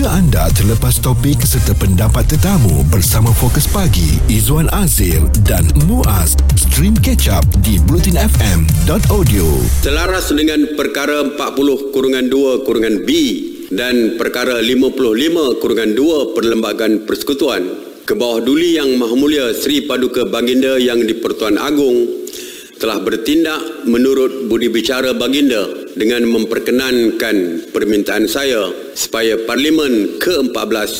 Jika anda terlepas topik serta pendapat tetamu bersama Fokus Pagi, Izwan Azir dan Muaz, stream catch up di blutinfm.audio. Selaras dengan perkara 40 kurungan 2 kurungan B dan perkara 55 kurungan 2 Perlembagaan Persekutuan ke bawah duli Yang Maha Mulia Sri Paduka Baginda yang di-Pertuan Agong telah bertindak menurut budi bicara baginda dengan memperkenankan permintaan saya supaya Parlimen ke-14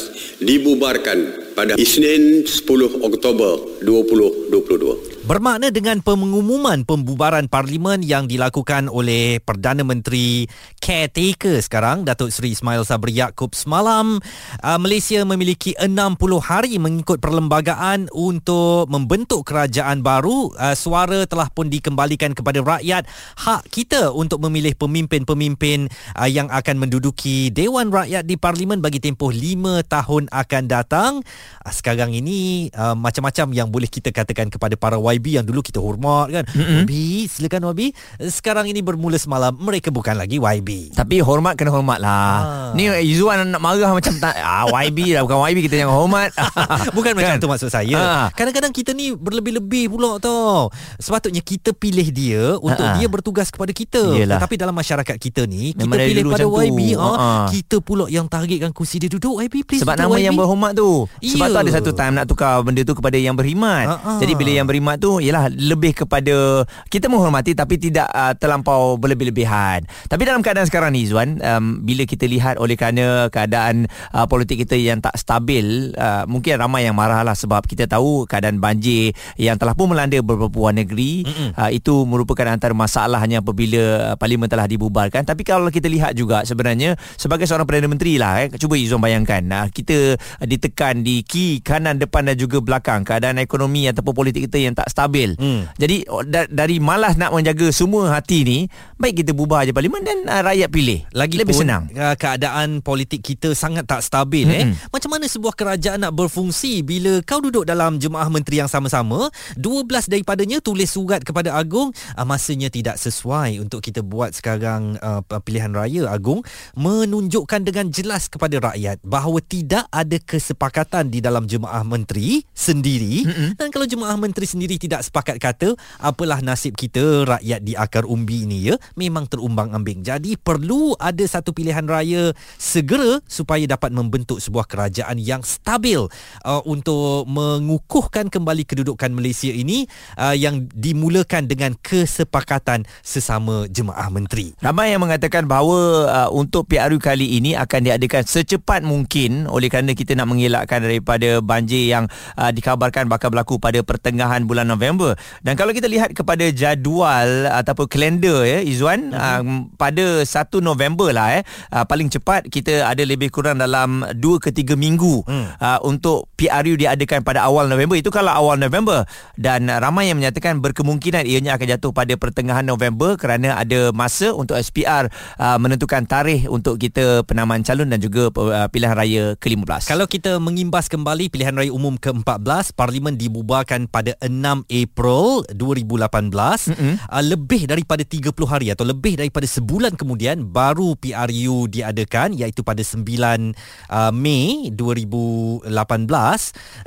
dibubarkan pada Isnin 10 Oktober 2022. Bermakna dengan pengumuman pembubaran parlimen yang dilakukan oleh Perdana Menteri caretaker sekarang Datuk Seri Ismail Sabri Yaakob semalam uh, Malaysia memiliki 60 hari mengikut perlembagaan untuk membentuk kerajaan baru. Uh, suara telah pun dikembalikan kepada rakyat hak kita untuk memilih pemimpin-pemimpin uh, yang akan menduduki Dewan Rakyat di parlimen bagi tempoh 5 tahun akan datang. Uh, sekarang ini uh, macam-macam yang boleh kita katakan kepada para YB yang dulu kita hormat kan. Mm-hmm. YB, silakan YB. Sekarang ini bermula semalam mereka bukan lagi YB. Tapi hormat kena hormat lah. Ha. Ni Izzuan nak marah macam tak ah, YB lah bukan YB kita yang hormat. bukan macam kan? tu maksud saya. Ha. Kadang-kadang kita ni berlebih-lebih pula tau. Sepatutnya kita pilih dia untuk ha. dia bertugas kepada kita. Yelah. Tetapi dalam masyarakat kita ni kita Memang pilih pada YB ha. Ha. kita pula yang targetkan kursi dia duduk YB please. Sebab nama YB. yang berhormat tu. Sebab yeah. tu ada satu time nak tukar benda tu kepada yang berkhidmat. Ha. Jadi bila yang berkhidmat tu ialah lebih kepada kita menghormati tapi tidak uh, terlampau berlebih-lebihan. Tapi dalam keadaan sekarang ni Zuan, um, bila kita lihat oleh kerana keadaan uh, politik kita yang tak stabil, uh, mungkin ramai yang marahlah sebab kita tahu keadaan banjir yang telah pun melanda beberapa buah negeri uh, itu merupakan antara masalahnya apabila parlimen telah dibubarkan. Tapi kalau kita lihat juga sebenarnya sebagai seorang Perdana Menteri lah, eh, cuba Izzuan bayangkan, uh, kita ditekan di key kanan, depan dan juga belakang keadaan ekonomi ataupun politik kita yang tak stabil. Hmm. Jadi da- dari malas nak menjaga semua hati ni, baik kita bubar aja parlimen dan uh, rakyat pilih. Lagi lebih senang. Uh, keadaan politik kita sangat tak stabil hmm. eh. Macam mana sebuah kerajaan nak berfungsi bila kau duduk dalam jemaah menteri yang sama-sama, 12 daripadanya tulis surat kepada Agong, uh, masanya tidak sesuai untuk kita buat sekarang uh, pilihan raya Agong menunjukkan dengan jelas kepada rakyat bahawa tidak ada kesepakatan di dalam jemaah menteri sendiri hmm. dan kalau jemaah menteri sendiri tidak sepakat kata apalah nasib kita rakyat di akar umbi ini ya memang terumbang ambing. Jadi perlu ada satu pilihan raya segera supaya dapat membentuk sebuah kerajaan yang stabil uh, untuk mengukuhkan kembali kedudukan Malaysia ini uh, yang dimulakan dengan kesepakatan sesama jemaah menteri. Ramai yang mengatakan bahawa uh, untuk PRU kali ini akan diadakan secepat mungkin oleh kerana kita nak mengelakkan daripada banjir yang uh, dikabarkan bakal berlaku pada pertengahan bulan November. Dan kalau kita lihat kepada jadual ataupun kalender ya Izwan uh-huh. um, pada 1 November lah eh uh, paling cepat kita ada lebih kurang dalam 2 ke 3 minggu hmm. uh, untuk PRU diadakan pada awal November itu kalau awal November dan ramai yang menyatakan berkemungkinan ianya akan jatuh pada pertengahan November kerana ada masa untuk SPR uh, menentukan tarikh untuk kita penamaan calon dan juga uh, pilihan raya ke-15. Kalau kita mengimbas kembali pilihan raya umum ke-14 parlimen dibubarkan pada 6 April April 2018 mm-hmm. uh, lebih daripada 30 hari atau lebih daripada sebulan kemudian baru PRU diadakan iaitu pada 9 uh, Mei 2018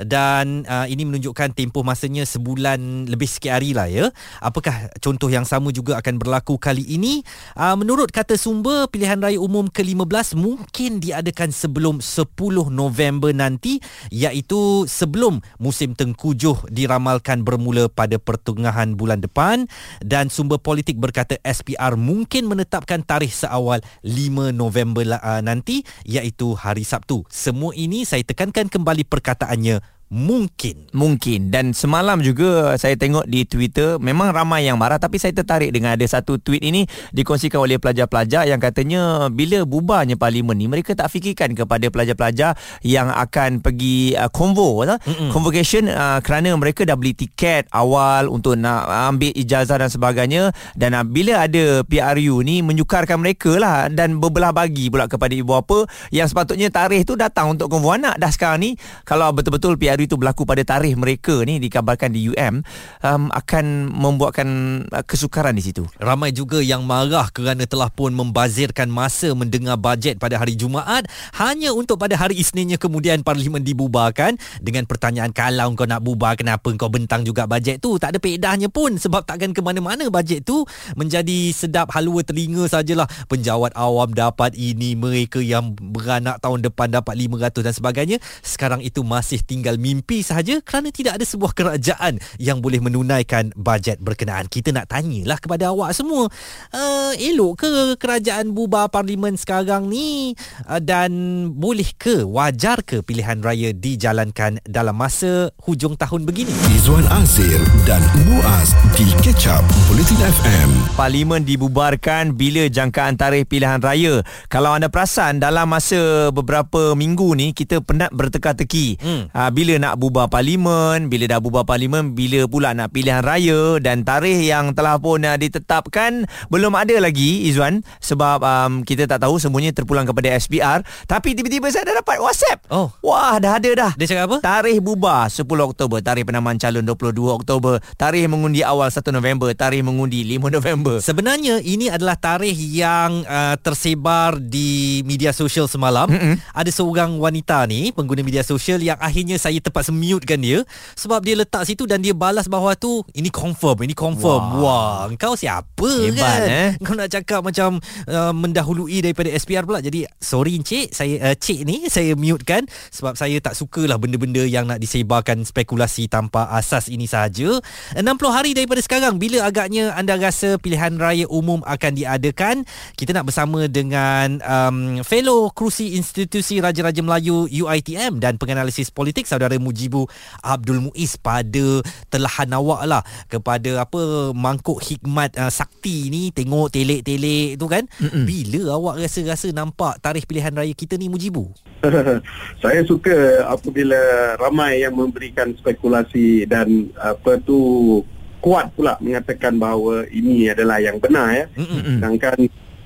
dan uh, ini menunjukkan tempoh masanya sebulan lebih sikit hari lah ya. Apakah contoh yang sama juga akan berlaku kali ini? Uh, menurut kata sumber pilihan raya umum ke-15 mungkin diadakan sebelum 10 November nanti iaitu sebelum musim tengkujuh diramalkan bermula pada pertengahan bulan depan. Dan sumber politik berkata SPR mungkin menetapkan tarikh seawal 5 November uh, nanti iaitu hari Sabtu. Semua ini saya tekankan kembali perkataannya mungkin. Mungkin. Dan semalam juga saya tengok di Twitter memang ramai yang marah tapi saya tertarik dengan ada satu tweet ini dikongsikan oleh pelajar-pelajar yang katanya bila bubarnya parlimen ni mereka tak fikirkan kepada pelajar-pelajar yang akan pergi uh, convo uh, convocation uh, kerana mereka dah beli tiket awal untuk nak ambil ijazah dan sebagainya. Dan uh, bila ada PRU ni menyukarkan mereka lah dan berbelah bagi pula kepada ibu bapa yang sepatutnya tarikh tu datang untuk convo anak. Dah sekarang ni kalau betul-betul PRU itu berlaku pada tarikh mereka ni dikabarkan di UM um, akan membuatkan uh, kesukaran di situ. Ramai juga yang marah kerana telah pun membazirkan masa mendengar bajet pada hari Jumaat. Hanya untuk pada hari Isninnya kemudian parlimen dibubarkan. Dengan pertanyaan kalau kau nak bubar kenapa kau bentang juga bajet tu? Tak ada pedahnya pun sebab takkan ke mana-mana bajet tu menjadi sedap halua telinga sajalah. Penjawat awam dapat ini mereka yang beranak tahun depan dapat 500 dan sebagainya. Sekarang itu masih tinggal mimpi sahaja kerana tidak ada sebuah kerajaan yang boleh menunaikan bajet berkenaan. Kita nak tanyalah kepada awak semua. Uh, elok ke kerajaan bubar parlimen sekarang ni uh, dan boleh ke wajar ke pilihan raya dijalankan dalam masa hujung tahun begini? Izwan Azir dan Muaz di Catch Up Bulletin FM. Parlimen dibubarkan bila jangkaan tarikh pilihan raya. Kalau anda perasan dalam masa beberapa minggu ni kita penat berteka-teki. Hmm. Ha, bila nak bubar parlimen, bila dah bubar parlimen, bila pula nak pilihan raya dan tarikh yang telah pun uh, ditetapkan belum ada lagi Izwan sebab um, kita tak tahu semuanya terpulang kepada SPR tapi tiba-tiba saya dah dapat WhatsApp. Oh. Wah, dah ada dah. Dia cakap apa? Tarikh bubar 10 Oktober, tarikh penamaan calon 22 Oktober, tarikh mengundi awal 1 November, tarikh mengundi 5 November. Sebenarnya ini adalah tarikh yang uh, tersebar di media sosial semalam. Mm-hmm. Ada seorang wanita ni pengguna media sosial yang akhirnya saya terpaksa mute-kan dia sebab dia letak situ dan dia balas bawah tu ini confirm, ini confirm. Wah, Wah kau siapa Hebat, kan? Eh? Kau nak cakap macam uh, mendahului daripada SPR pula. Jadi sorry cik, saya uh, cik ni saya mute kan sebab saya tak sukalah benda-benda yang nak disebarkan spekulasi tanpa asas ini sahaja. 60 hari daripada sekarang bila agaknya anda rasa pilihan raya umum akan diadakan? Kita nak bersama dengan um, fellow kerusi institusi Raja-Raja Melayu UiTM dan penganalisis politik saudara Mujibu Abdul Muiz pada telahan awak lah kepada apa mangkuk hikmat uh, sakti ni tengok telek-telek tu kan Mm-mm. bila awak rasa-rasa nampak tarikh pilihan raya kita ni Mujibu saya suka apabila ramai yang memberikan spekulasi dan apa tu kuat pula mengatakan bahawa ini adalah yang benar ya Mm-mm. sedangkan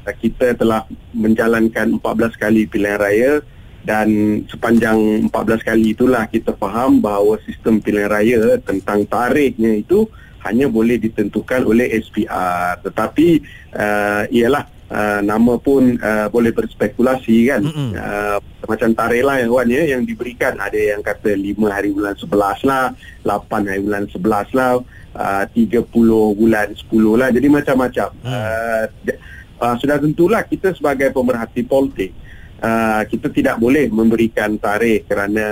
kita telah menjalankan 14 kali pilihan raya dan sepanjang 14 kali itulah kita faham bahawa sistem pilihan raya tentang tarikhnya itu hanya boleh ditentukan oleh SPR tetapi uh, ialah uh, nama pun uh, boleh berspekulasi kan. Uh, macam tarikh lah yang Wan, ya, yang diberikan. Ada yang kata 5 hari bulan 11 lah 8 hari bulan 11 lah uh, 30 bulan 10 lah. Jadi macam-macam. Mm. uh, uh, sudah tentulah kita sebagai pemerhati politik uh, kita tidak boleh memberikan tarikh kerana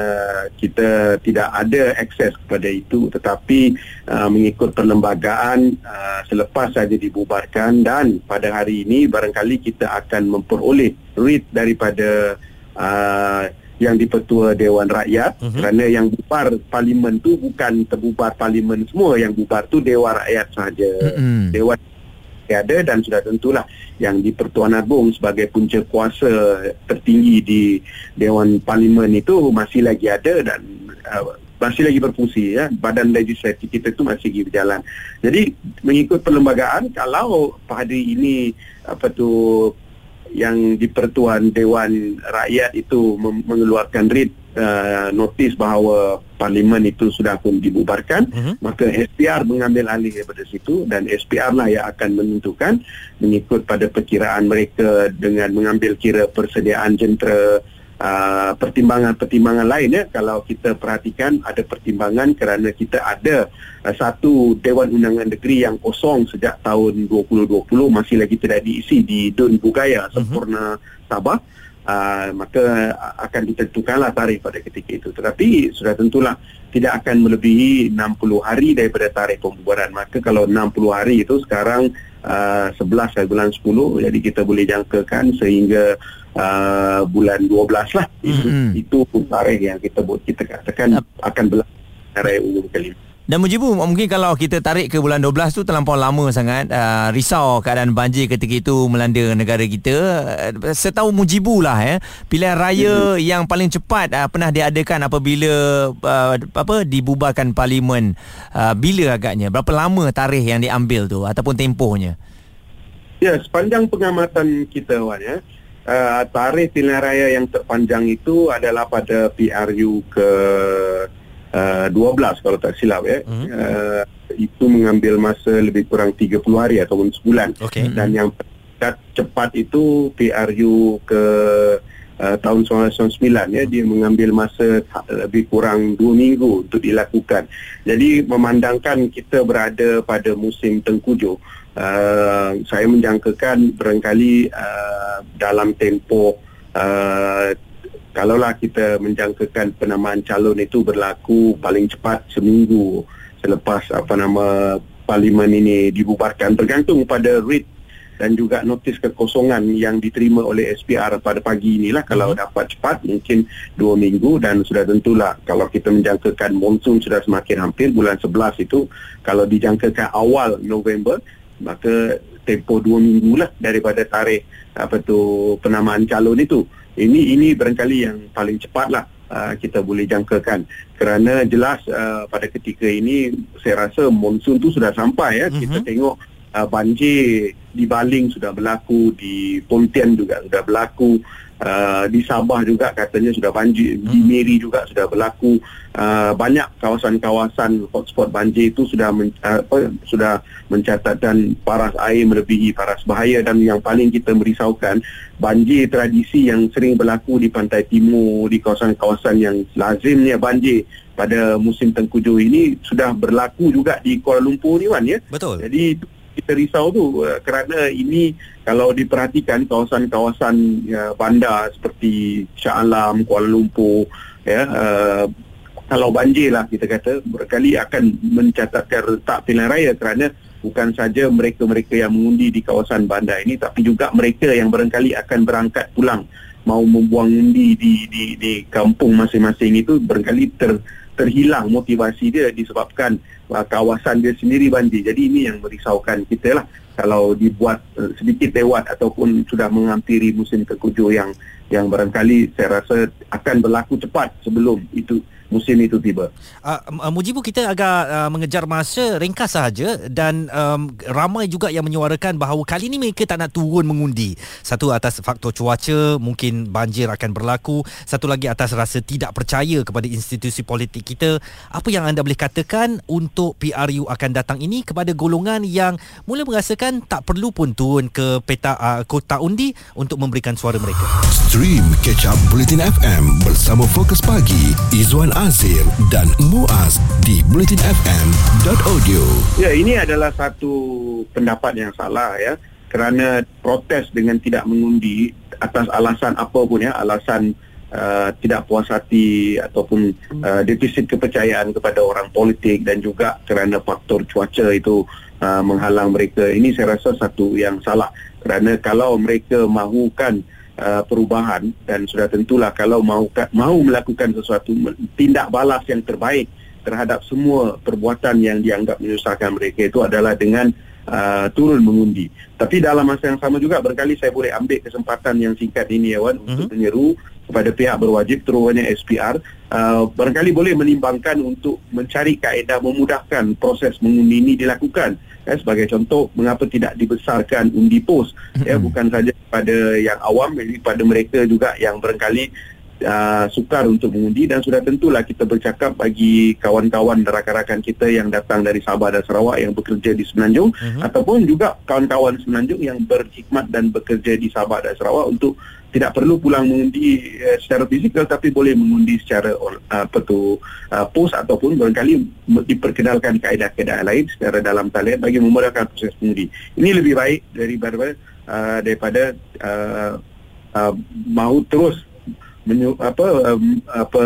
kita tidak ada akses kepada itu tetapi uh, mengikut perlembagaan uh, selepas saja dibubarkan dan pada hari ini barangkali kita akan memperoleh read daripada uh, yang dipertua Dewan Rakyat uh-huh. kerana yang bubar parlimen tu bukan terbubar parlimen semua yang bubar tu Dewan Rakyat sahaja uh-huh. Dewan ada dan sudah tentulah yang di Pertuan Agong sebagai punca kuasa tertinggi di Dewan Parlimen itu masih lagi ada dan uh, masih lagi berfungsi ya badan legislatif kita itu masih lagi berjalan. Jadi mengikut perlembagaan kalau pada ini apa tu yang di Pertuan Dewan Rakyat itu mengeluarkan writ uh, notis bahawa parlimen itu sudah pun dibubarkan uh-huh. maka SPR mengambil alih daripada situ dan SPR lah yang akan menentukan mengikut pada perkiraan mereka dengan mengambil kira persediaan jentera uh, pertimbangan-pertimbangan lain ya. Kalau kita perhatikan ada pertimbangan kerana kita ada uh, satu Dewan Undangan Negeri yang kosong sejak tahun 2020 masih lagi tidak diisi di Dun Bugaya sempurna Sabah uh, maka akan ditentukanlah tarikh pada ketika itu. Tetapi sudah tentulah tidak akan melebihi 60 hari daripada tarikh pembubaran. Maka kalau 60 hari itu sekarang uh, 11 hari bulan 10, jadi kita boleh jangkakan sehingga uh, bulan 12 lah. Mm-hmm. Itu, itu tarikh yang kita kita katakan akan berlaku tarikh umum kelima. Dan Mujibu, mungkin kalau kita tarik ke bulan 12 tu terlampau lama sangat uh, risau keadaan banjir ketika itu melanda negara kita. Uh, setahu Mujibu lah eh, pilihan raya hmm. yang paling cepat uh, pernah diadakan apabila uh, apa dibubarkan parlimen. Uh, bila agaknya? Berapa lama tarikh yang diambil tu ataupun tempohnya? Ya, sepanjang pengamatan kita Wan ya. Uh, tarikh pilihan raya yang terpanjang itu adalah pada PRU ke uh, 12 kalau tak silap ya. Mm-hmm. Uh, itu mengambil masa lebih kurang 30 hari ataupun sebulan. Okay. Dan yang cepat itu PRU ke uh, tahun 1999 ya dia mengambil masa lebih kurang 2 minggu untuk dilakukan. Jadi memandangkan kita berada pada musim tengkujuh uh, saya menjangkakan barangkali uh, dalam tempoh uh, kalaulah kita menjangkakan penamaan calon itu berlaku paling cepat seminggu selepas apa nama parlimen ini dibubarkan bergantung pada rate dan juga notis kekosongan yang diterima oleh SPR pada pagi inilah. Kalau hmm. dapat cepat mungkin dua minggu dan sudah tentulah. Kalau kita menjangkakan monsun sudah semakin hampir bulan 11 itu kalau dijangkakan awal November maka tempoh dua minggu lah daripada tarikh apa tu penamaan calon itu ini ini barangkali yang paling cepat lah uh, kita boleh jangkakan. Kerana jelas uh, pada ketika ini saya rasa monsun tu sudah sampai ya. Uh-huh. kita tengok uh, banjir di Baling sudah berlaku di Pontian juga sudah berlaku Uh, di Sabah juga katanya sudah banjir hmm. di Miri juga sudah berlaku. Uh, banyak kawasan-kawasan hotspot banjir itu sudah men, uh, apa, sudah mencatatkan paras air melebihi paras bahaya dan yang paling kita merisaukan banjir tradisi yang sering berlaku di pantai timur di kawasan-kawasan yang lazimnya banjir pada musim tengkujuh ini sudah berlaku juga di Kuala Lumpur ni Wan ya? Betul. Jadi kita risau tu uh, kerana ini kalau diperhatikan kawasan-kawasan ya, bandar seperti Shah Alam, Kuala Lumpur ya uh, kalau banjir lah kita kata berkali akan mencatatkan retak pilihan raya kerana bukan saja mereka-mereka yang mengundi di kawasan bandar ini tapi juga mereka yang barangkali akan berangkat pulang mau membuang undi di di di kampung masing-masing itu barangkali ter terhilang motivasi dia disebabkan uh, kawasan dia sendiri banjir. Jadi ini yang merisaukan kita lah kalau dibuat uh, sedikit lewat ataupun sudah menghampiri musim tengkujuh yang yang barangkali saya rasa akan berlaku cepat sebelum itu musim itu tiba. Uh, Mujibu kita agak uh, mengejar masa ringkas sahaja dan um, ramai juga yang menyuarakan bahawa kali ini mereka tak nak turun mengundi. Satu atas faktor cuaca, mungkin banjir akan berlaku. Satu lagi atas rasa tidak percaya kepada institusi politik kita. Apa yang anda boleh katakan untuk PRU akan datang ini kepada golongan yang mula merasakan tak perlu pun turun ke peta uh, kota undi untuk memberikan suara mereka. Stream Catch Up Bulletin FM bersama Fokus Pagi Izwan Azir dan Muaz di bulletinfm.audio. Ya, ini adalah satu pendapat yang salah ya. Kerana protes dengan tidak mengundi atas alasan apa pun ya, alasan uh, tidak puas hati ataupun uh, defisit kepercayaan kepada orang politik dan juga kerana faktor cuaca itu uh, menghalang mereka. Ini saya rasa satu yang salah. Kerana kalau mereka mahukan uh, perubahan dan sudah tentulah kalau mahu mahu melakukan sesuatu tindak balas yang terbaik terhadap semua perbuatan yang dianggap menyusahkan mereka itu adalah dengan uh, turun mengundi. Tapi dalam masa yang sama juga berkali saya boleh ambil kesempatan yang singkat ini ya Wan uh-huh. untuk menyeru kepada pihak berwajib terutamanya SPR uh, barangkali boleh menimbangkan untuk mencari kaedah memudahkan proses mengundi ini dilakukan ya, sebagai contoh mengapa tidak dibesarkan undi pos ya bukan saja pada yang awam jadi pada mereka juga yang barangkali uh, sukar untuk mengundi dan sudah tentulah kita bercakap bagi kawan-kawan rakan-rakan kita yang datang dari Sabah dan Sarawak yang bekerja di Semenanjung uh-huh. ataupun juga kawan-kawan Semenanjung yang berkhidmat dan bekerja di Sabah dan Sarawak untuk tidak perlu pulang mengundi uh, secara fizikal tapi boleh mengundi secara uh, apa tu uh, pos ataupun barangkali diperkenalkan kaedah-kaedah lain secara dalam talian bagi memudahkan proses mengundi. Ini lebih baik daripada uh, daripada uh, uh, mahu terus menyu, apa um, apa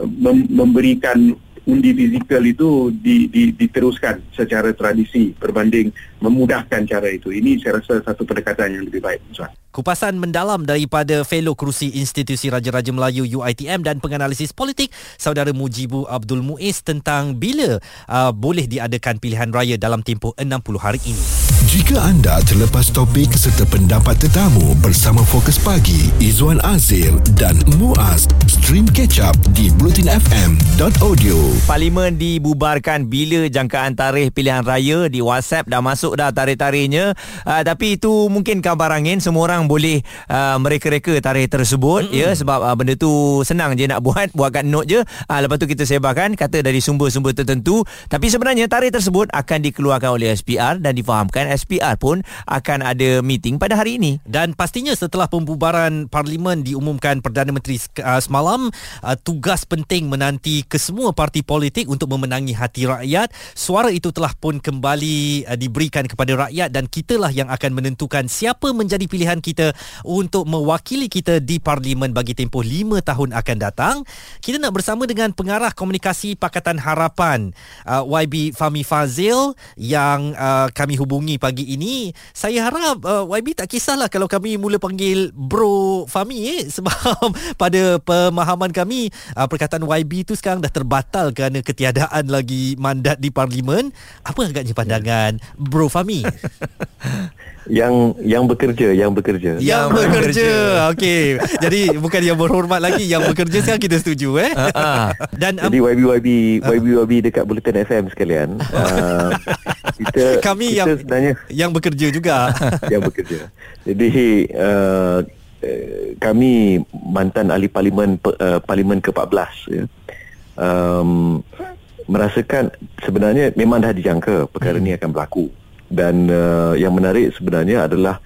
mem, memberikan undi fizikal itu di, di, diteruskan secara tradisi berbanding memudahkan cara itu. Ini saya rasa satu pendekatan yang lebih baik. Tuan. Kupasan mendalam daripada fellow kerusi Institusi Raja-Raja Melayu UITM dan penganalisis politik saudara Mujibu Abdul Muiz tentang bila uh, boleh diadakan pilihan raya dalam tempoh 60 hari ini. Jika anda terlepas topik serta pendapat tetamu bersama Fokus Pagi, Izwan Azir dan Muaz, stream catch up di blutinfm.audio. Parlimen dibubarkan bila jangkaan tarikh pilihan raya di WhatsApp dah masuk masuk dah tarikh-tarikhnya uh, tapi itu mungkin kabar angin. Semua orang boleh uh, mereka-reka tarikh tersebut mm-hmm. ya. Sebab uh, benda tu senang je nak buat buat kat note je. Uh, lepas tu kita sebarkan kata dari sumber-sumber tertentu. Tapi sebenarnya tarikh tersebut akan dikeluarkan oleh SPR dan difahamkan SPR pun akan ada meeting pada hari ini. Dan pastinya setelah pembubaran parlimen diumumkan Perdana Menteri uh, semalam uh, tugas penting menanti ke semua parti politik untuk memenangi hati rakyat. Suara itu telah pun kembali uh, diberikan kepada rakyat dan kitalah yang akan menentukan siapa menjadi pilihan kita untuk mewakili kita di parlimen bagi tempoh 5 tahun akan datang. Kita nak bersama dengan pengarah komunikasi Pakatan Harapan uh, YB Fami Fazil yang uh, kami hubungi pagi ini. Saya harap uh, YB tak kisahlah kalau kami mula panggil Bro Fami eh sebab pada pemahaman kami uh, perkataan YB tu sekarang dah terbatal kerana ketiadaan lagi mandat di parlimen. Apa agaknya pandangan Bro Fami? yang yang bekerja yang bekerja. Yang bekerja. okey. Jadi bukan yang berhormat lagi yang bekerja sekarang kita setuju eh? Uh-huh. dan jadi YB YB YB YB dekat Bulletin FM sekalian. Uh, kita kami kita yang sebenarnya yang bekerja juga. Yang bekerja. Jadi uh, kami mantan ahli parlimen uh, parlimen ke-14 ya. Um, merasakan sebenarnya memang dah dijangka perkara hmm. ini akan berlaku dan uh, yang menarik sebenarnya adalah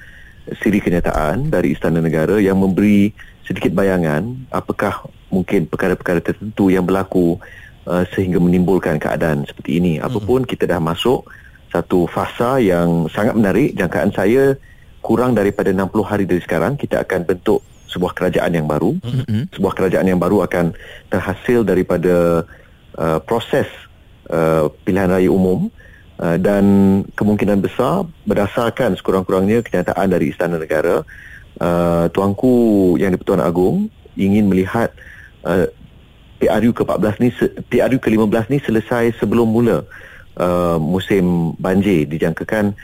siri kenyataan dari Istana Negara yang memberi sedikit bayangan apakah mungkin perkara-perkara tertentu yang berlaku uh, sehingga menimbulkan keadaan seperti ini. Hmm. Apapun kita dah masuk satu fasa yang sangat menarik. Jangkaan saya kurang daripada 60 hari dari sekarang kita akan bentuk sebuah kerajaan yang baru. Hmm. Sebuah kerajaan yang baru akan terhasil daripada uh, proses uh, pilihan raya umum Uh, dan kemungkinan besar berdasarkan sekurang-kurangnya kenyataan dari Istana Negara uh, tuanku yang di-Pertuan Agong ingin melihat uh, PRU ke-14 ni PRU ke-15 ni selesai sebelum mula uh, musim banjir dijangkakan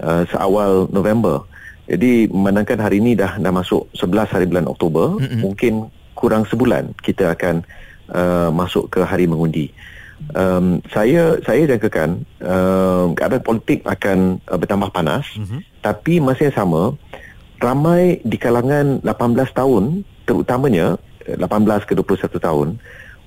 uh, seawal November. Jadi memandangkan hari ini dah dah masuk 11 hari bulan Oktober, mm-hmm. mungkin kurang sebulan kita akan uh, masuk ke hari mengundi um, saya saya jangkakan um, keadaan politik akan uh, bertambah panas uh-huh. tapi masa yang sama ramai di kalangan 18 tahun terutamanya 18 ke 21 tahun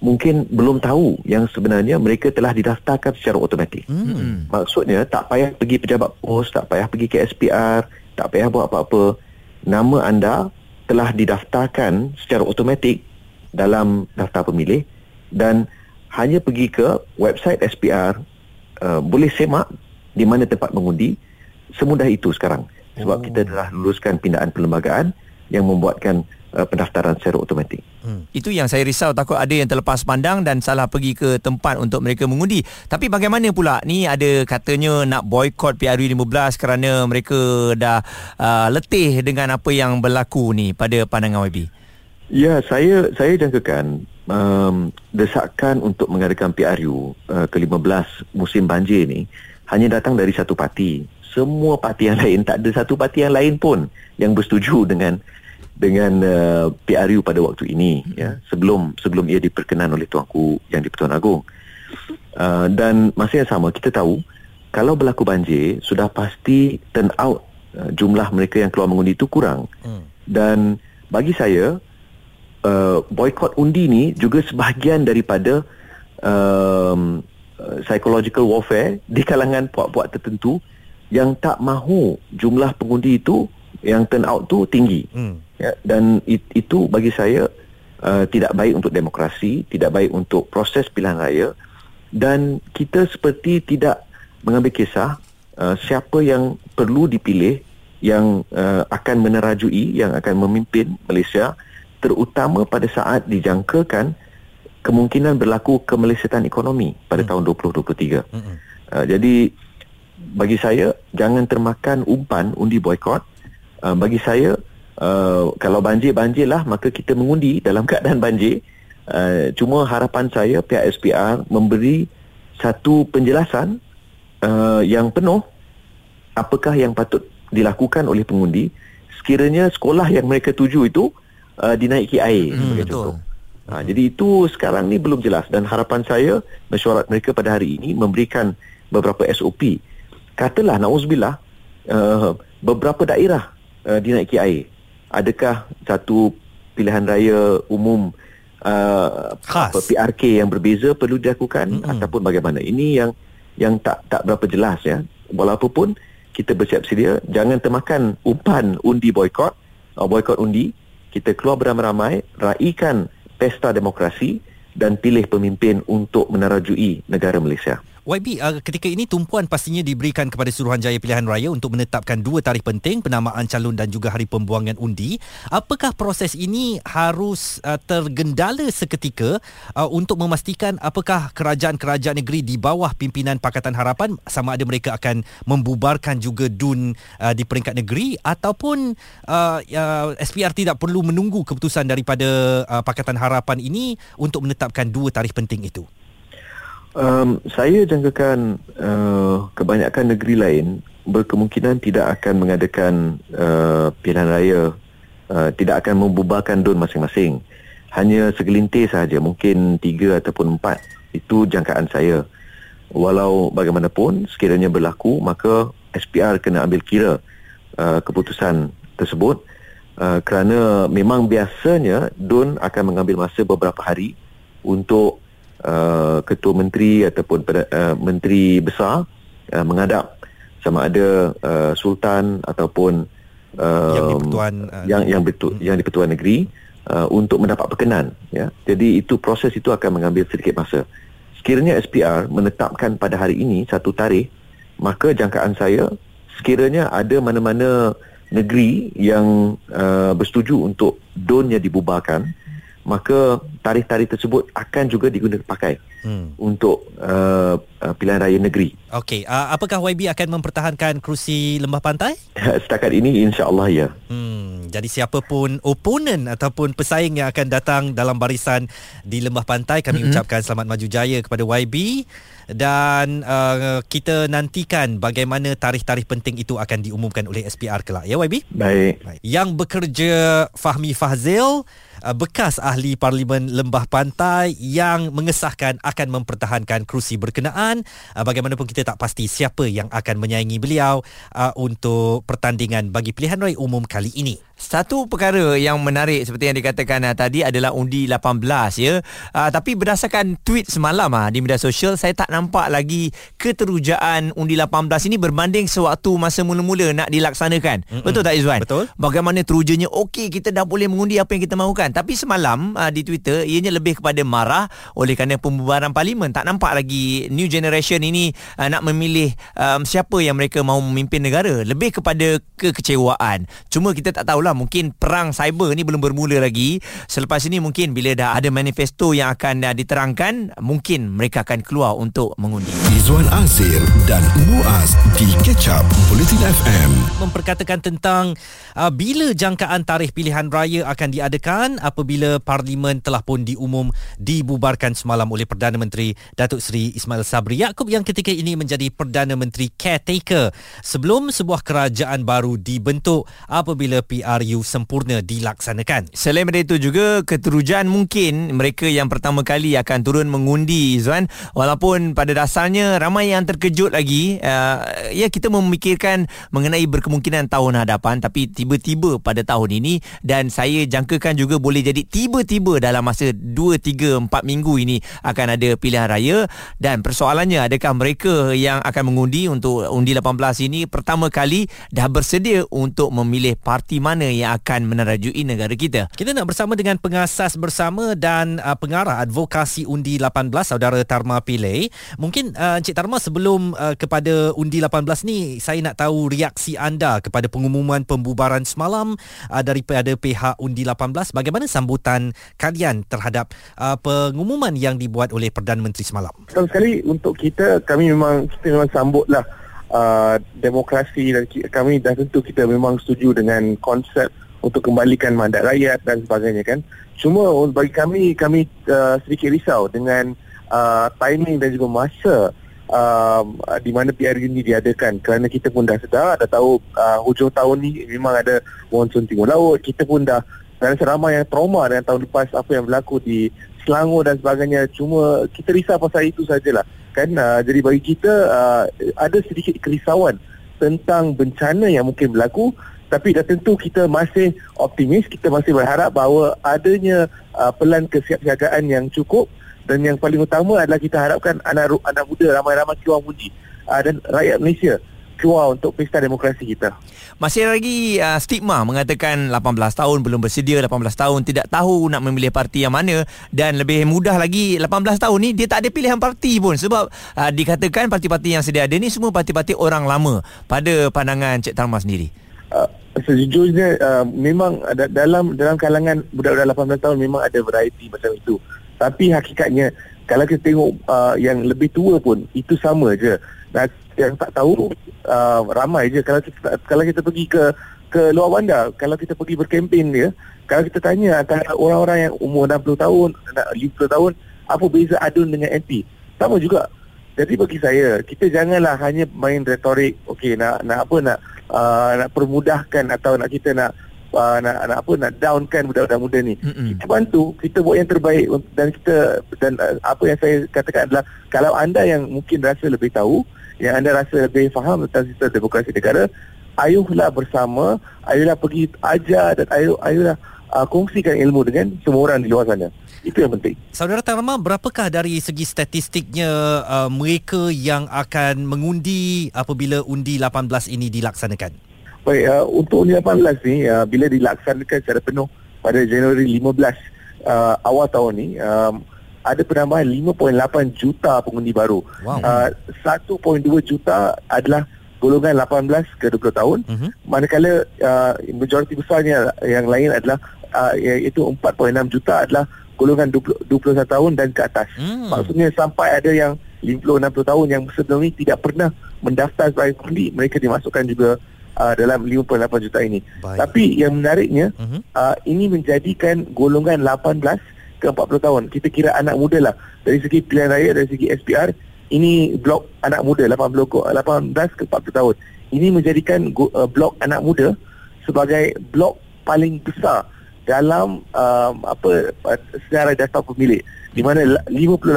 mungkin belum tahu yang sebenarnya mereka telah didaftarkan secara automatik. Hmm. Maksudnya tak payah pergi pejabat pos, tak payah pergi ke SPR, tak payah buat apa-apa. Nama anda telah didaftarkan secara automatik dalam daftar pemilih dan hanya pergi ke website SPR uh, boleh semak di mana tempat mengundi semudah itu sekarang sebab oh. kita telah luluskan pindaan perlembagaan yang membuatkan uh, pendaftaran secara automatik. Hmm. Itu yang saya risau takut ada yang terlepas pandang dan salah pergi ke tempat untuk mereka mengundi. Tapi bagaimana pula ni ada katanya nak boykot PRU 15 kerana mereka dah uh, letih dengan apa yang berlaku ni pada pandangan YB. Ya, saya saya jangkakan um, desakan untuk mengadakan PRU uh, ke-15 musim banjir ni hanya datang dari satu parti. Semua parti yang lain tak ada satu parti yang lain pun yang bersetuju dengan dengan uh, PRU pada waktu ini hmm. ya sebelum sebelum ia diperkenan oleh tuanku yang di-Pertuan Agong. Uh, dan masa yang sama kita tahu kalau berlaku banjir sudah pasti turn out uh, jumlah mereka yang keluar mengundi itu kurang. Hmm. Dan bagi saya uh, boykot undi ni juga sebahagian daripada um, uh, psychological warfare di kalangan puak-puak tertentu yang tak mahu jumlah pengundi itu yang turn out tu tinggi. Hmm. Ya, dan it, itu bagi saya uh, tidak baik untuk demokrasi, tidak baik untuk proses pilihan raya dan kita seperti tidak mengambil kisah uh, siapa yang perlu dipilih yang uh, akan menerajui yang akan memimpin Malaysia terutama pada saat dijangkakan kemungkinan berlaku kemelesetan ekonomi pada hmm. tahun 2023. Hmm. Uh, jadi bagi saya jangan termakan umpan undi boykot. Uh, bagi saya uh, kalau banjir banjirlah maka kita mengundi dalam keadaan banjir. Uh, cuma harapan saya pihak SPR memberi satu penjelasan uh, yang penuh apakah yang patut dilakukan oleh pengundi sekiranya sekolah yang mereka tuju itu uh, dinaiki air hmm, betul. contoh. Ha, jadi itu sekarang ni belum jelas dan harapan saya mesyuarat mereka pada hari ini memberikan beberapa SOP katalah nauzubillah uh, beberapa daerah uh, dinaiki air adakah satu pilihan raya umum uh, Khas. PRK yang berbeza perlu dilakukan mm-hmm. ataupun bagaimana ini yang yang tak tak berapa jelas ya walaupun kita bersiap sedia jangan termakan umpan undi boykot uh, boykot undi kita keluar beramai-ramai raikan pesta demokrasi dan pilih pemimpin untuk menarajui negara Malaysia YB, uh, ketika ini tumpuan pastinya diberikan kepada Suruhanjaya Pilihan Raya untuk menetapkan dua tarikh penting, penamaan calon dan juga hari pembuangan undi. Apakah proses ini harus uh, tergendala seketika uh, untuk memastikan apakah kerajaan-kerajaan negeri di bawah pimpinan Pakatan Harapan sama ada mereka akan membubarkan juga DUN uh, di peringkat negeri ataupun uh, uh, SPR tidak perlu menunggu keputusan daripada uh, Pakatan Harapan ini untuk menetapkan dua tarikh penting itu? Um, saya jangkakan uh, kebanyakan negeri lain berkemungkinan tidak akan mengadakan uh, pilihan raya, uh, tidak akan membubarkan DUN masing-masing. Hanya segelintir sahaja, mungkin tiga ataupun empat. Itu jangkaan saya. Walau bagaimanapun, sekiranya berlaku, maka SPR kena ambil kira uh, keputusan tersebut uh, kerana memang biasanya DUN akan mengambil masa beberapa hari untuk uh, ketua menteri ataupun uh, menteri besar uh, menghadap sama ada uh, sultan ataupun uh, yang dipertuan uh, yang yang betul hmm. yang dipertuan negeri uh, untuk mendapat perkenan ya jadi itu proses itu akan mengambil sedikit masa sekiranya SPR menetapkan pada hari ini satu tarikh maka jangkaan saya sekiranya ada mana-mana negeri yang uh, bersetuju untuk donnya dibubarkan maka tarikh-tarikh tersebut akan juga digunakan pakai hmm. untuk uh, uh, pilihan raya negeri. Okey, uh, apakah YB akan mempertahankan kerusi lembah pantai? Setakat ini insya-Allah ya. Hmm, jadi siapapun oponen ataupun pesaing yang akan datang dalam barisan di lembah pantai kami mm-hmm. ucapkan selamat maju jaya kepada YB dan uh, kita nantikan bagaimana tarikh-tarikh penting itu akan diumumkan oleh SPR kelak ya YB. Baik. Yang bekerja Fahmi Fazil uh, bekas ahli parlimen Lembah Pantai yang mengesahkan akan mempertahankan kerusi berkenaan uh, bagaimanapun kita tak pasti siapa yang akan menyaingi beliau uh, untuk pertandingan bagi pilihan raya umum kali ini. Satu perkara yang menarik seperti yang dikatakan uh, tadi adalah undi 18 ya. Uh, tapi berdasarkan tweet semalam uh, di media sosial saya tak nampak lagi keterujaan undi 18 ini berbanding sewaktu masa mula-mula nak dilaksanakan. Mm-mm. Betul tak Izwan? Betul. Bagaimana terujanya okey kita dah boleh mengundi apa yang kita mahukan. Tapi semalam uh, di Twitter ianya lebih kepada marah oleh kerana pembubaran parlimen. Tak nampak lagi new generation ini uh, nak memilih um, siapa yang mereka mahu memimpin negara. Lebih kepada kekecewaan. Cuma kita tak tahulah lah mungkin perang cyber ni belum bermula lagi. Selepas ini mungkin bila dah ada manifesto yang akan uh, diterangkan mungkin mereka akan keluar untuk mengundi. Izwan Azir dan Muaz di Catch Up Bulletin FM memperkatakan tentang uh, bila jangkaan tarikh pilihan raya akan diadakan apabila parlimen telah pun diumum dibubarkan semalam oleh Perdana Menteri Datuk Seri Ismail Sabri. Yaakob yang ketika ini menjadi Perdana Menteri caretaker sebelum sebuah kerajaan baru dibentuk apabila PR RU sempurna dilaksanakan. Selain daripada itu juga keterujan mungkin mereka yang pertama kali akan turun mengundi Zuan. Walaupun pada dasarnya ramai yang terkejut lagi uh, ya kita memikirkan mengenai berkemungkinan tahun hadapan. Tapi tiba-tiba pada tahun ini dan saya jangkakan juga boleh jadi tiba-tiba dalam masa 2 3 4 minggu ini akan ada pilihan raya dan persoalannya adakah mereka yang akan mengundi untuk undi 18 ini pertama kali dah bersedia untuk memilih parti mana yang akan menerajui negara kita. Kita nak bersama dengan pengasas bersama dan uh, pengarah advokasi undi 18 saudara Tarma Pillay. Mungkin uh, Encik Tarma sebelum uh, kepada undi 18 ni saya nak tahu reaksi anda kepada pengumuman pembubaran semalam uh, daripada pihak undi 18 bagaimana sambutan kalian terhadap uh, pengumuman yang dibuat oleh Perdana Menteri semalam. Pertama sekali untuk kita kami memang kita memang sambutlah uh, demokrasi dan kami dah tentu kita memang setuju dengan konsep untuk kembalikan mandat rakyat dan sebagainya kan. Cuma bagi kami kami uh, sedikit risau dengan uh, timing dan juga masa uh, di mana PRU ini diadakan kerana kita pun dah sedar dah tahu uh, hujung tahun ni memang ada monsun timur laut kita pun dah dan seramai yang trauma dengan tahun lepas apa yang berlaku di Selangor dan sebagainya. Cuma kita risau pasal itu sajalah. Kan uh, jadi bagi kita uh, ada sedikit kerisauan tentang bencana yang mungkin berlaku. Tapi dah tentu kita masih optimis kita masih berharap bahawa adanya uh, pelan kesiapsiagaan yang cukup. Dan yang paling utama adalah kita harapkan anak anak muda ramai-ramai keluar undi uh, dan rakyat Malaysia keluar untuk pesta demokrasi kita. Masih lagi uh, stigma mengatakan 18 tahun belum bersedia 18 tahun tidak tahu nak memilih parti yang mana dan lebih mudah lagi 18 tahun ni dia tak ada pilihan parti pun sebab uh, dikatakan parti-parti yang sedia ada ni semua parti-parti orang lama pada pandangan Cik Talma sendiri. Uh, sejujurnya uh, memang ada dalam dalam kalangan budak-budak 18 tahun memang ada variety macam itu. Tapi hakikatnya kalau kita tengok uh, yang lebih tua pun itu sama je. Dan yang tak tahu uh, ramai je. Kalau kita kalau kita pergi ke ke luar bandar kalau kita pergi berkempen dia kalau kita tanya antara orang-orang yang umur 60 tahun 50 tahun apa beza adun dengan MP sama juga. Jadi bagi saya kita janganlah hanya main retorik okey nak nak apa nak uh, nak permudahkan atau nak kita nak uh, nak, nak apa nak downkan budak-budak muda ni. Mm-mm. kita bantu kita buat yang terbaik dan kita dan uh, apa yang saya katakan adalah kalau anda yang mungkin rasa lebih tahu yang anda rasa lebih faham tentang sistem demokrasi negara, ayuhlah bersama, ayuhlah pergi ajar dan ayuh, ayuhlah uh, kongsikan ilmu dengan semua orang di luar sana. Itu yang penting. Saudara Tan berapakah dari segi statistiknya uh, mereka yang akan mengundi apabila undi 18 ini dilaksanakan? Baik, uh, untuk undi 18 ni, uh, bila dilaksanakan secara penuh pada Januari 15 uh, awal tahun ni, um, ada penambahan 5.8 juta pengundi baru. Wow. Uh, 1.2 juta adalah golongan 18 ke 20 tahun. Uh-huh. Manakala uh, majoriti besarnya yang lain adalah uh, iaitu 4.6 juta adalah golongan 20, 21 tahun dan ke atas. Hmm. Maksudnya sampai ada yang 50-60 tahun yang sebelum ini tidak pernah mendaftar sebagai pengundi, mereka dimasukkan juga uh, dalam 5.8 juta ini. Baik. Tapi yang menariknya, uh-huh. uh, ini menjadikan golongan 18 ke 40 tahun. Kita kira anak muda lah. Dari segi pilihan raya, dari segi SPR, ini blok anak muda 18, 18 ke 40 tahun. Ini menjadikan uh, blok anak muda sebagai blok paling besar dalam um, apa uh, sejarah data pemilik di mana 58%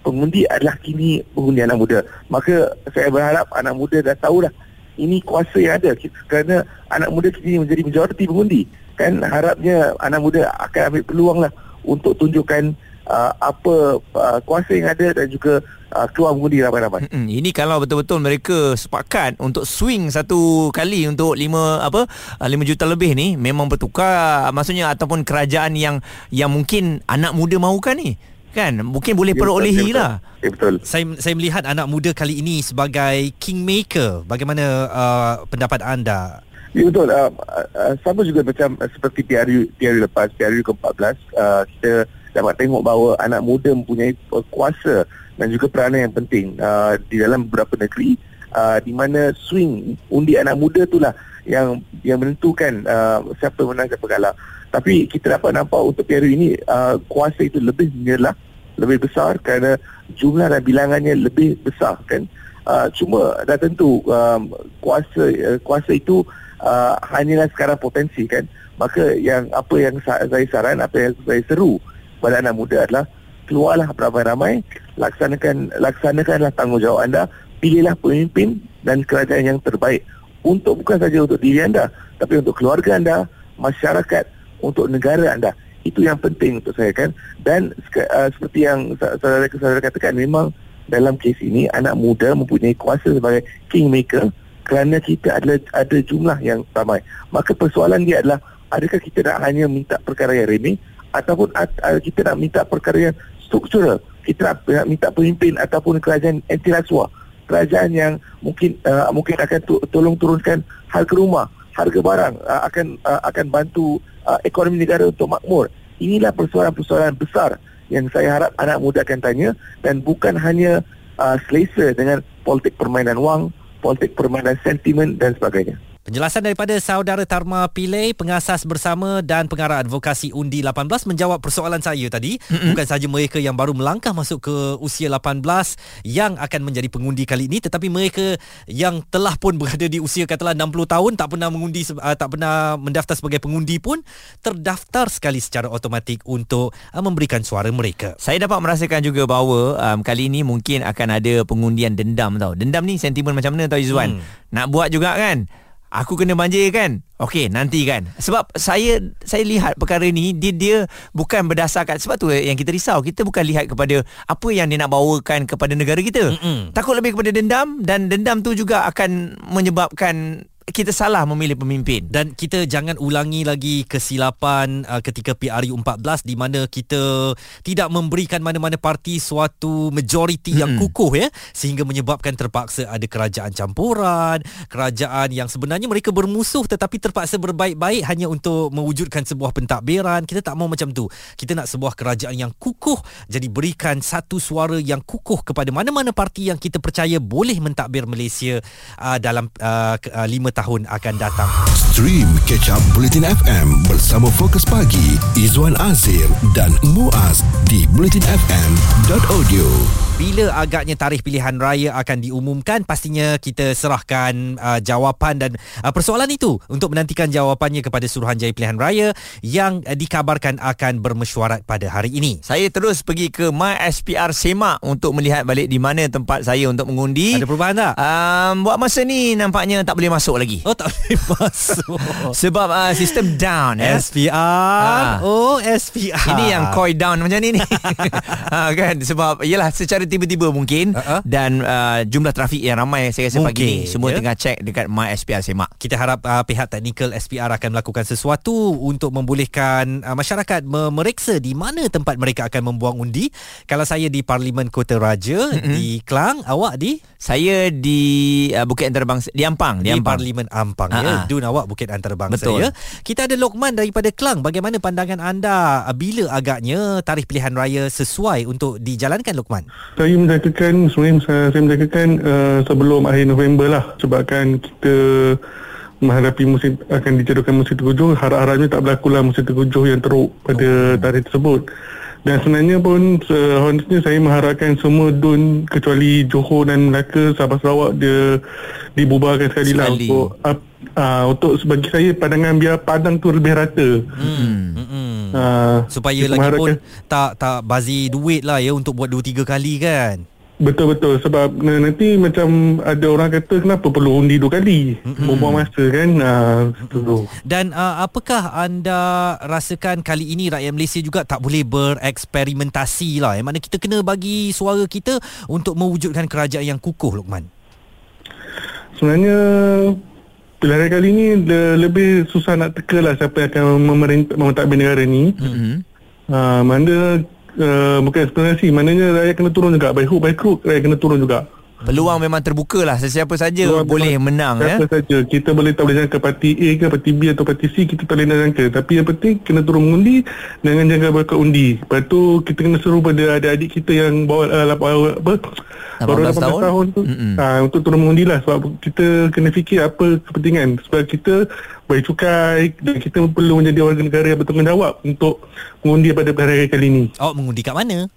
pengundi adalah kini pengundi anak muda. Maka saya berharap anak muda dah tahulah ini kuasa yang ada kerana anak muda kini menjadi majoriti pengundi kan harapnya anak muda akan ambil peluang lah untuk tunjukkan uh, apa uh, kuasa yang ada dan juga uh, keluar mengundi ramai-ramai. Hmm, ini kalau betul-betul mereka sepakat untuk swing satu kali untuk lima apa uh, lima juta lebih ni memang bertukar maksudnya ataupun kerajaan yang yang mungkin anak muda mahukan ni kan? Mungkin boleh ya, perolehi lah ya, betul. Saya saya melihat anak muda kali ini sebagai kingmaker. Bagaimana uh, pendapat anda Ya betul. Uh, uh, sama juga macam uh, seperti PRU, PRU lepas, PRU ke-14, uh, kita dapat tengok bahawa anak muda mempunyai kuasa dan juga peranan yang penting uh, di dalam beberapa negeri uh, di mana swing undi anak muda itulah yang yang menentukan uh, siapa menang siapa kalah. Tapi kita dapat nampak untuk PRU ini uh, kuasa itu lebih menyerlah, lebih besar kerana jumlah dan bilangannya lebih besar kan. Uh, cuma dah tentu um, kuasa uh, kuasa itu uh, hanyalah sekarang potensi kan? Maka yang apa yang saya saran apa yang saya seru pada anak muda adalah keluarlah beramai-ramai laksanakan laksanakanlah tanggungjawab anda pilihlah pemimpin dan kerajaan yang terbaik. Untuk bukan saja untuk diri anda tapi untuk keluarga anda masyarakat untuk negara anda. Itu yang penting untuk saya kan? Dan uh, seperti yang saudara-saudara katakan memang dalam kes ini anak muda mempunyai kuasa sebagai kingmaker kerana kita adalah ada jumlah yang ramai. Maka persoalan dia adalah adakah kita nak hanya minta perkara yang remeh ataupun kita nak minta perkara yang struktural. Kita nak minta pemimpin ataupun kerajaan anti rasuah. Kerajaan yang mungkin uh, mungkin akan to- tolong turunkan harga rumah, harga barang, uh, akan uh, akan bantu uh, ekonomi negara untuk makmur. Inilah persoalan-persoalan besar yang saya harap anak muda akan tanya dan bukan hanya uh, selesa dengan politik permainan wang politik permainan sentimen dan sebagainya. Penjelasan daripada saudara Tarma Pillay, pengasas bersama dan pengarah advokasi Undi 18 menjawab persoalan saya tadi. Mm-hmm. Bukan saja mereka yang baru melangkah masuk ke usia 18 yang akan menjadi pengundi kali ini tetapi mereka yang telah pun berada di usia katalah 60 tahun tak pernah mengundi uh, tak pernah mendaftar sebagai pengundi pun terdaftar sekali secara automatik untuk uh, memberikan suara mereka. Saya dapat merasakan juga bahawa um, kali ini mungkin akan ada pengundian dendam tau. Dendam ni sentimen macam mana tau Izzuan? Hmm. Nak buat juga kan? Aku kena banjir kan? Okey, nanti kan. Sebab saya saya lihat perkara ni dia dia bukan berdasarkan sebab tu yang kita risau. Kita bukan lihat kepada apa yang dia nak bawakan kepada negara kita. Mm-mm. Takut lebih kepada dendam dan dendam tu juga akan menyebabkan kita salah memilih pemimpin. Dan kita jangan ulangi lagi kesilapan uh, ketika PRU 14 di mana kita tidak memberikan mana-mana parti suatu majoriti hmm. yang kukuh ya. Sehingga menyebabkan terpaksa ada kerajaan campuran kerajaan yang sebenarnya mereka bermusuh tetapi terpaksa berbaik-baik hanya untuk mewujudkan sebuah pentadbiran. Kita tak mau macam tu. Kita nak sebuah kerajaan yang kukuh. Jadi berikan satu suara yang kukuh kepada mana-mana parti yang kita percaya boleh mentadbir Malaysia uh, dalam uh, uh, lima tahun akan datang. Stream Catch Up Bulletin FM bersama Fokus Pagi, Izwan Azir dan Muaz di bulletinfm.audio. Bila agaknya tarikh pilihan raya akan diumumkan, pastinya kita serahkan uh, jawapan dan uh, persoalan itu untuk menantikan jawapannya kepada Suruhanjaya Pilihan Raya yang uh, dikabarkan akan bermesyuarat pada hari ini. Saya terus pergi ke My SPR Semak untuk melihat balik di mana tempat saya untuk mengundi. Ada perubahan tak? Um, buat masa ni nampaknya tak boleh masuk lagi. Oh, tak boleh masuk. Sebab uh, sistem down ya. SPR. Ha. Oh, SPR. Ini yang koi down macam ni ni. ha, kan sebab yalah secara tiba-tiba mungkin uh-huh. dan uh, jumlah trafik yang ramai saya rasa mungkin, pagi ni semua yeah. tengah check dekat My SPR Semak. Kita harap uh, pihak teknikal SPR akan melakukan sesuatu untuk membolehkan uh, masyarakat memeriksa di mana tempat mereka akan membuang undi. Kalau saya di Parlimen Kota Raja mm-hmm. di Klang, awak di? Saya di uh, Bukit Antarabangsa di Ampang, di, di Ampang. Parlimen Ampang uh-huh. ya. Dun awak Bukit Antarabangsa Betul. ya. Kita ada Lokman daripada Klang. Bagaimana pandangan anda bila agaknya tarikh pilihan raya sesuai untuk dijalankan Lokman? Saya menjadikan sebenarnya saya, saya menjadikan uh, sebelum akhir November lah sebabkan kita menghadapi musim akan dijadukan musim terkujuh harap-harapnya tak berlaku lah musim terkujuh yang teruk pada oh. tarikh tersebut dan sebenarnya pun seharusnya saya mengharapkan semua dun kecuali Johor dan Melaka Sabah Sarawak dia dibubarkan sekali, lah sekali. lah untuk uh, uh, untuk bagi saya pandangan biar padang tu lebih rata hmm. Hmm. Uh, supaya lagi pun tak tak bazi duit lah ya untuk buat 2 3 kali kan. Betul betul sebab nanti macam ada orang kata kenapa perlu undi dua kali. Buang masa kan. Uh, betul. Dan uh, apakah anda rasakan kali ini rakyat Malaysia juga tak boleh bereksperimentasi lah. Yang mana kita kena bagi suara kita untuk mewujudkan kerajaan yang kukuh Luqman. Sebenarnya pilihan kali ni lebih susah nak teka lah siapa yang akan memerintah mentadbir negara ni. Mm-hmm. Uh, mana uh, bukan eksplanasi, maknanya rakyat kena turun juga. By hook, by crook, rakyat kena turun juga. Peluang memang terbuka lah. Sesiapa saja Peluang boleh menang Siapa ya? saja. Kita boleh tak boleh jangka Parti A ke Parti B atau Parti C Kita tak boleh nak jangka. Tapi yang penting Kena turun mengundi Dengan jangka berkat undi. Lepas tu Kita kena seru pada adik-adik kita Yang bawa uh, apa, 18 tahun, tahun tu. Uh, Untuk turun mengundi lah Sebab kita kena fikir Apa kepentingan. Sebab kita Bayar cukai Dan kita perlu menjadi warga negara Yang bertanggungjawab Untuk mengundi pada hari kali ini. Oh mengundi kat mana?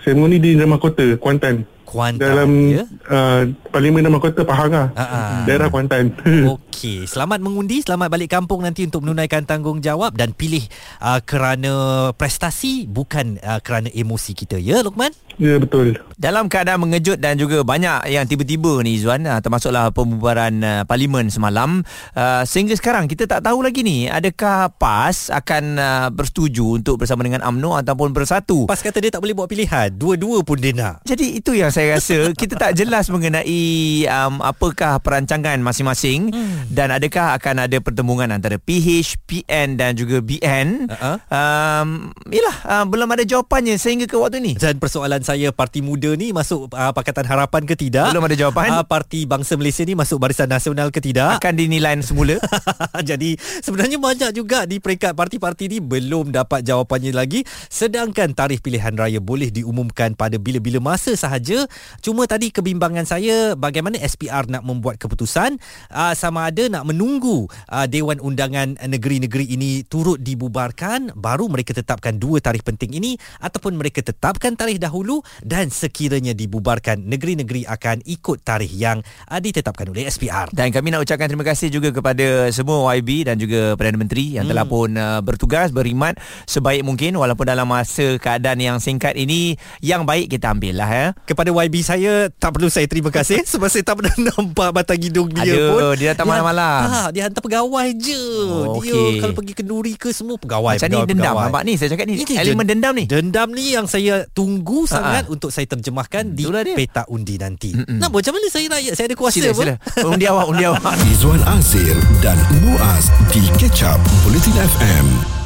Saya mengundi di Drama Kota Kuantan Kuantan dalam ya? uh, Parlimen nama kota Pahang lah uh-huh. Daerah Kuantan Okey Selamat mengundi Selamat balik kampung nanti Untuk menunaikan tanggungjawab Dan pilih uh, Kerana prestasi Bukan uh, kerana emosi kita. Ya Luqman? Ya betul. Dalam keadaan mengejut Dan juga banyak yang tiba-tiba ni Izzuan uh, Termasuklah pembubaran uh, Parlimen semalam uh, Sehingga sekarang Kita tak tahu lagi ni Adakah PAS Akan uh, bersetuju Untuk bersama dengan UMNO Ataupun bersatu? PAS kata dia tak boleh buat pilihan. Dua-dua pun dia nak. Jadi itu yang saya rasa. Kita tak jelas mengenai um, Apakah perancangan masing-masing. Hmm. Dan adakah akan ada pertembungan Antara PH, PN dan juga BN uh-huh. um, Yelah uh, Belum ada jawapannya Sehingga ke waktu ni. Dan persoalan saya Parti Muda ni Masuk uh, Pakatan Harapan ke tidak? Belum ada jawapan. Uh, Parti Bangsa Malaysia ni Masuk Barisan Nasional ke tidak? Akan dinilai semula. Jadi Sebenarnya banyak juga Di peringkat parti-parti ni Belum dapat jawapannya lagi. Sedangkan tarikh pilihan raya Boleh diumumkan pada bila-bila masa sahaja. Cuma tadi kebimbangan saya bagaimana SPR nak membuat keputusan? Uh, sama ada nak menunggu uh, Dewan Undangan Negeri-Negeri ini turut dibubarkan baru mereka tetapkan dua tarikh penting ini ataupun mereka tetapkan tarikh dahulu dan sekiranya dibubarkan negeri-negeri akan ikut tarikh yang uh, ditetapkan oleh SPR. Dan kami nak ucapkan terima kasih juga kepada semua YB dan juga Perdana Menteri yang hmm. telah pun uh, bertugas berkhidmat sebaik mungkin walaupun dalam masa keadaan yang singkat ini yang baik kita ambil lah ya. Kepada YB saya tak perlu saya terima kasih sebab saya tak pernah nampak batang hidung dia Aduh, pun. dia datang malam-malam. Tak, dia hantar pegawai je. Oh, dia okey. kalau pergi kenduri ke semua pegawai. Macam ni pegawai, dendam pegawai. nampak ni saya cakap ni Ini elemen den- dendam ni. Dendam ni yang saya tunggu Ha-ha. sangat untuk saya terjemahkan di Itulah dia. peta undi nanti. Mm-mm. Nak macam mana saya rakyat? Saya ada kuasa Sila apa? sila. Undi awak undi awak. Izwan Azir dan Muaz di Catch Up Bulletin FM.